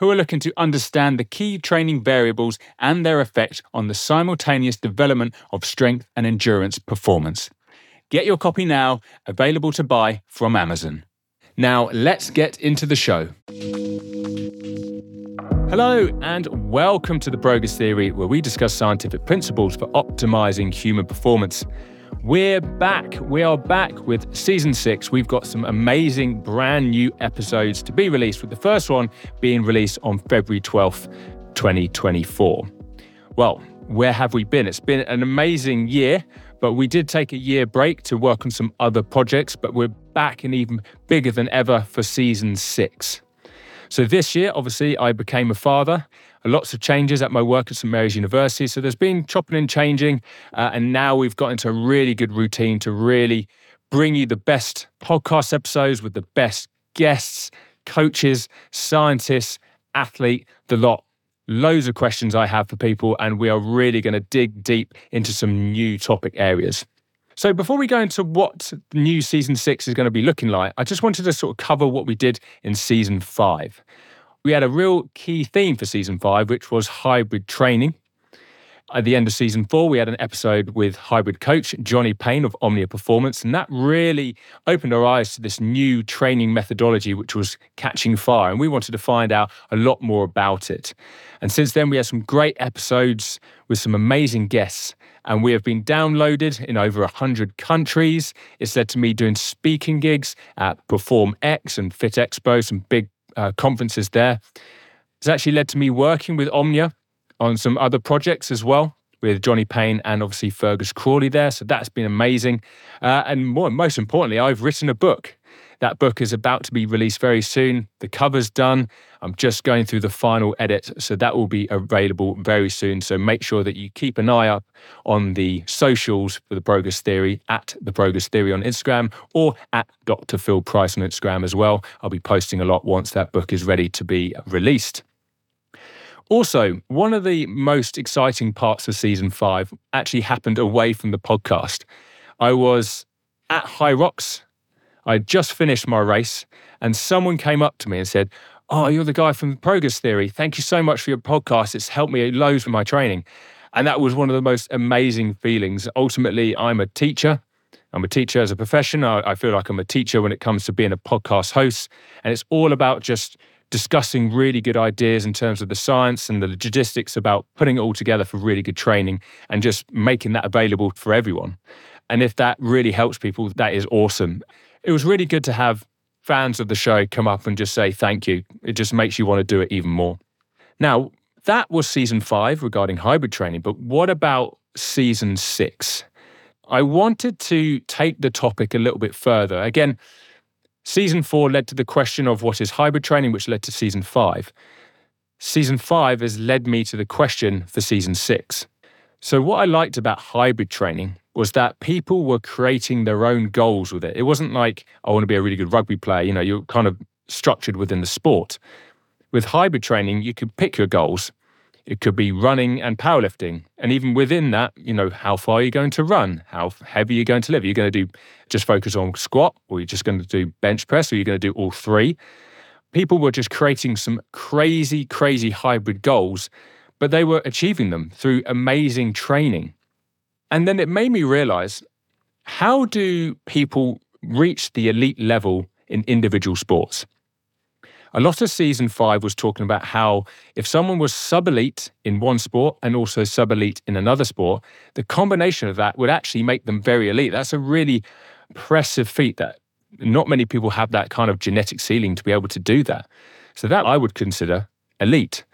who are looking to understand the key training variables and their effect on the simultaneous development of strength and endurance performance. Get your copy now, available to buy from Amazon. Now, let's get into the show. Hello, and welcome to the Progress Theory, where we discuss scientific principles for optimizing human performance. We're back. We are back with season six. We've got some amazing brand new episodes to be released, with the first one being released on February 12th, 2024. Well, where have we been? It's been an amazing year, but we did take a year break to work on some other projects, but we're back and even bigger than ever for season six. So this year, obviously, I became a father. Lots of changes at my work at St Mary's University. So there's been chopping and changing. Uh, and now we've got into a really good routine to really bring you the best podcast episodes with the best guests, coaches, scientists, athlete, the lot. Loads of questions I have for people, and we are really going to dig deep into some new topic areas. So, before we go into what new season six is going to be looking like, I just wanted to sort of cover what we did in season five. We had a real key theme for season five, which was hybrid training. At the end of season four, we had an episode with hybrid coach Johnny Payne of Omnia Performance, and that really opened our eyes to this new training methodology, which was catching fire. And we wanted to find out a lot more about it. And since then, we had some great episodes with some amazing guests and we have been downloaded in over 100 countries. It's led to me doing speaking gigs at Perform X and Fit Expo, some big uh, conferences there. It's actually led to me working with Omnia on some other projects as well with Johnny Payne and obviously Fergus Crawley there. So that's been amazing. Uh, and more, most importantly, I've written a book. That book is about to be released very soon. The cover's done. I'm just going through the final edit, so that will be available very soon. So make sure that you keep an eye up on the socials for the Progress Theory at the Progress Theory on Instagram or at Dr. Phil Price on Instagram as well. I'll be posting a lot once that book is ready to be released. Also, one of the most exciting parts of season five actually happened away from the podcast. I was at Hyrox. I had just finished my race, and someone came up to me and said, Oh, you're the guy from Progress Theory. Thank you so much for your podcast. It's helped me loads with my training. And that was one of the most amazing feelings. Ultimately, I'm a teacher. I'm a teacher as a profession. I, feel like I'm a teacher when it comes to being a podcast host. And it's all about just discussing really good ideas in terms of the science and the logistics about putting it all together for really good training and just making that available for everyone. And if that really helps people, that is awesome it was really good to have fans of the show come up and just say thank you. It just makes you want to do it even more. Now, that was season five regarding hybrid training, but what about season six? I wanted to take the topic a little bit further. Again, season four led to the question of what is hybrid training, which led to season five. Season five has led me to the question for season six. So, what I liked about hybrid training was that people were creating their own goals with it. It wasn't like, I want to be a really good rugby player. You know, you're kind of structured within the sport. With hybrid training, you could pick your goals. It could be running and powerlifting. And even within that, you know, how far are you going to run? How heavy are you going to lift? Are you going to do just focus on squat or you're just going to do bench press or you're going to do all three? People were just creating some crazy, crazy hybrid goals, but they were achieving them through amazing training. And then it made me realize how do people reach the elite level in individual sports? A lot of season five was talking about how if someone was sub elite in one sport and also sub elite in another sport, the combination of that would actually make them very elite. That's a really impressive feat that not many people have that kind of genetic ceiling to be able to do that. So, that I would consider elite.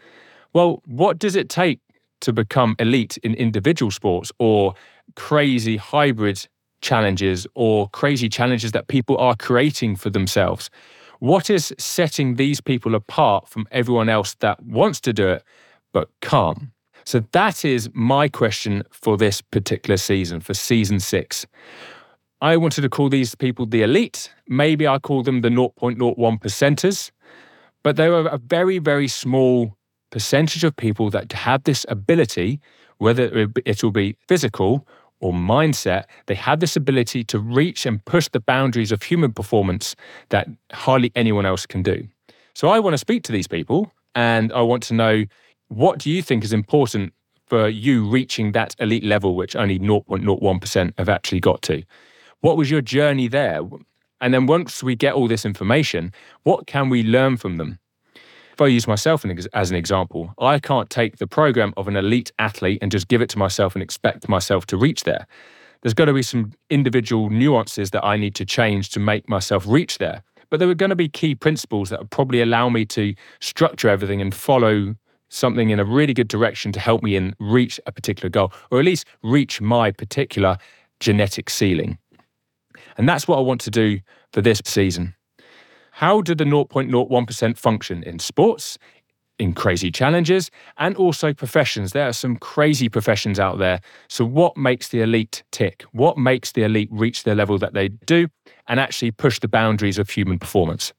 Well, what does it take to become elite in individual sports or crazy hybrid challenges or crazy challenges that people are creating for themselves? What is setting these people apart from everyone else that wants to do it but can't? So that is my question for this particular season, for season six. I wanted to call these people the elite. Maybe I call them the 0.01 percenters, but they are a very, very small percentage of people that have this ability, whether it will be physical or mindset, they have this ability to reach and push the boundaries of human performance that hardly anyone else can do. So I want to speak to these people and I want to know what do you think is important for you reaching that elite level, which only 0.01% have actually got to? What was your journey there? And then once we get all this information, what can we learn from them? If I use myself as an example, I can't take the program of an elite athlete and just give it to myself and expect myself to reach there. There's got to be some individual nuances that I need to change to make myself reach there. But there are going to be key principles that will probably allow me to structure everything and follow something in a really good direction to help me in reach a particular goal, or at least reach my particular genetic ceiling. And that's what I want to do for this season. How do the 0.01% function in sports, in crazy challenges, and also professions? There are some crazy professions out there. So, what makes the elite tick? What makes the elite reach the level that they do and actually push the boundaries of human performance?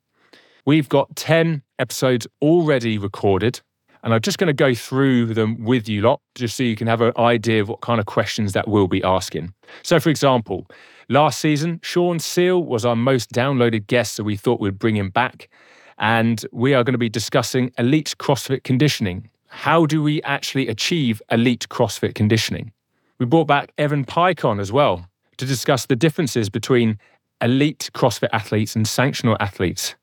We've got 10 episodes already recorded. And I'm just going to go through them with you lot, just so you can have an idea of what kind of questions that we'll be asking. So, for example, Last season, Sean Seal was our most downloaded guest, so we thought we'd bring him back. And we are going to be discussing elite CrossFit conditioning. How do we actually achieve elite CrossFit conditioning? We brought back Evan Peikon as well to discuss the differences between elite CrossFit athletes and sanctional athletes.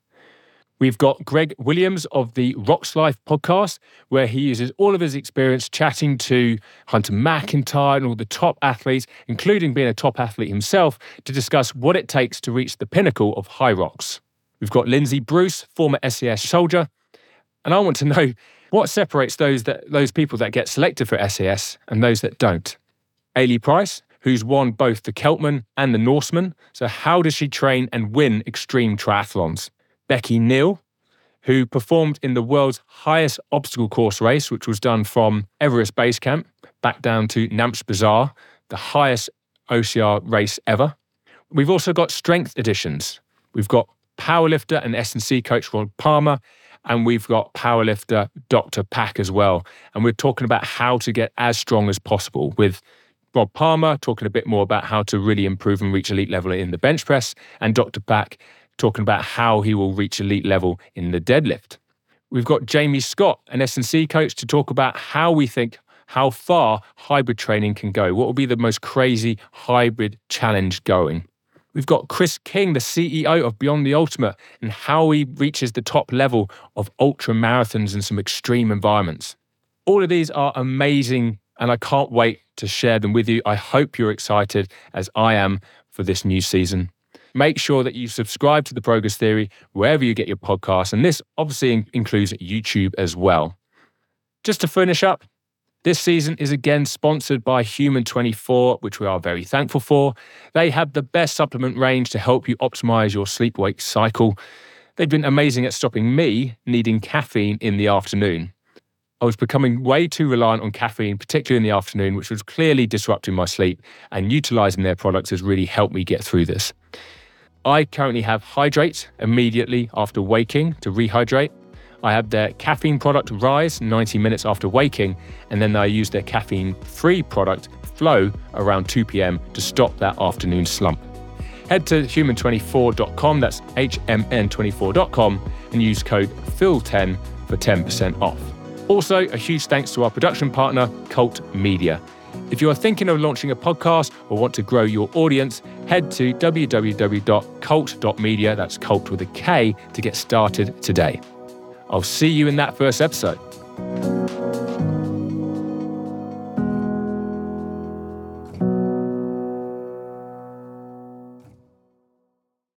We've got Greg Williams of the Rocks Life podcast, where he uses all of his experience chatting to Hunter McIntyre and all the top athletes, including being a top athlete himself, to discuss what it takes to reach the pinnacle of Hyrox. We've got Lindsay Bruce, former SAS soldier, and I want to know what separates those that those people that get selected for SAS and those that don't. Ailey Price, who's won both the Celtman and the Norseman. So, how does she train and win extreme triathlons? Becky Neal, who performed in the world's highest obstacle course race, which was done from Everest Base Camp back down to Namche Bazaar, the highest OCR race ever. We've also got strength additions. We've got powerlifter and S&C coach Rod Palmer, and we've got powerlifter Dr. Pack as well. And we're talking about how to get as strong as possible with Rob Palmer talking a bit more about how to really improve and reach elite level in the bench press, and Dr. Pack talking about how he will reach elite level in the deadlift. We've got Jamie Scott, an S&C coach, to talk about how we think how far hybrid training can go. What will be the most crazy hybrid challenge going? We've got Chris King, the CEO of Beyond the Ultimate, and how he reaches the top level of ultra marathons in some extreme environments. All of these are amazing, and I can't wait to share them with you. I hope you're excited as I am for this new season make sure that you subscribe to the Progress Theory wherever you get your podcasts. And this obviously includes YouTube as well. Just to finish up, this season is again sponsored by Human 24, which we are very thankful for. They have the best supplement range to help you optimize your sleep wake cycle. They've been amazing at stopping me needing caffeine in the afternoon. I was becoming way too reliant on caffeine, particularly in the afternoon, which was clearly disrupting my sleep, and utilizing their products has really helped me get through this. I currently have Hydrate immediately after waking to rehydrate. I have their caffeine product Rise 90 minutes after waking, and then I use their caffeine free product Flow around 2 p.m. to stop that afternoon slump. Head to human24.com, that's HMN24.com, and use code PHIL10 for 10% off. Also, a huge thanks to our production partner, Kult Media. If you are thinking of launching a podcast or want to grow your audience, head to www.kult.media, that's cult with a K, to get started today. I'll see you in that first episode.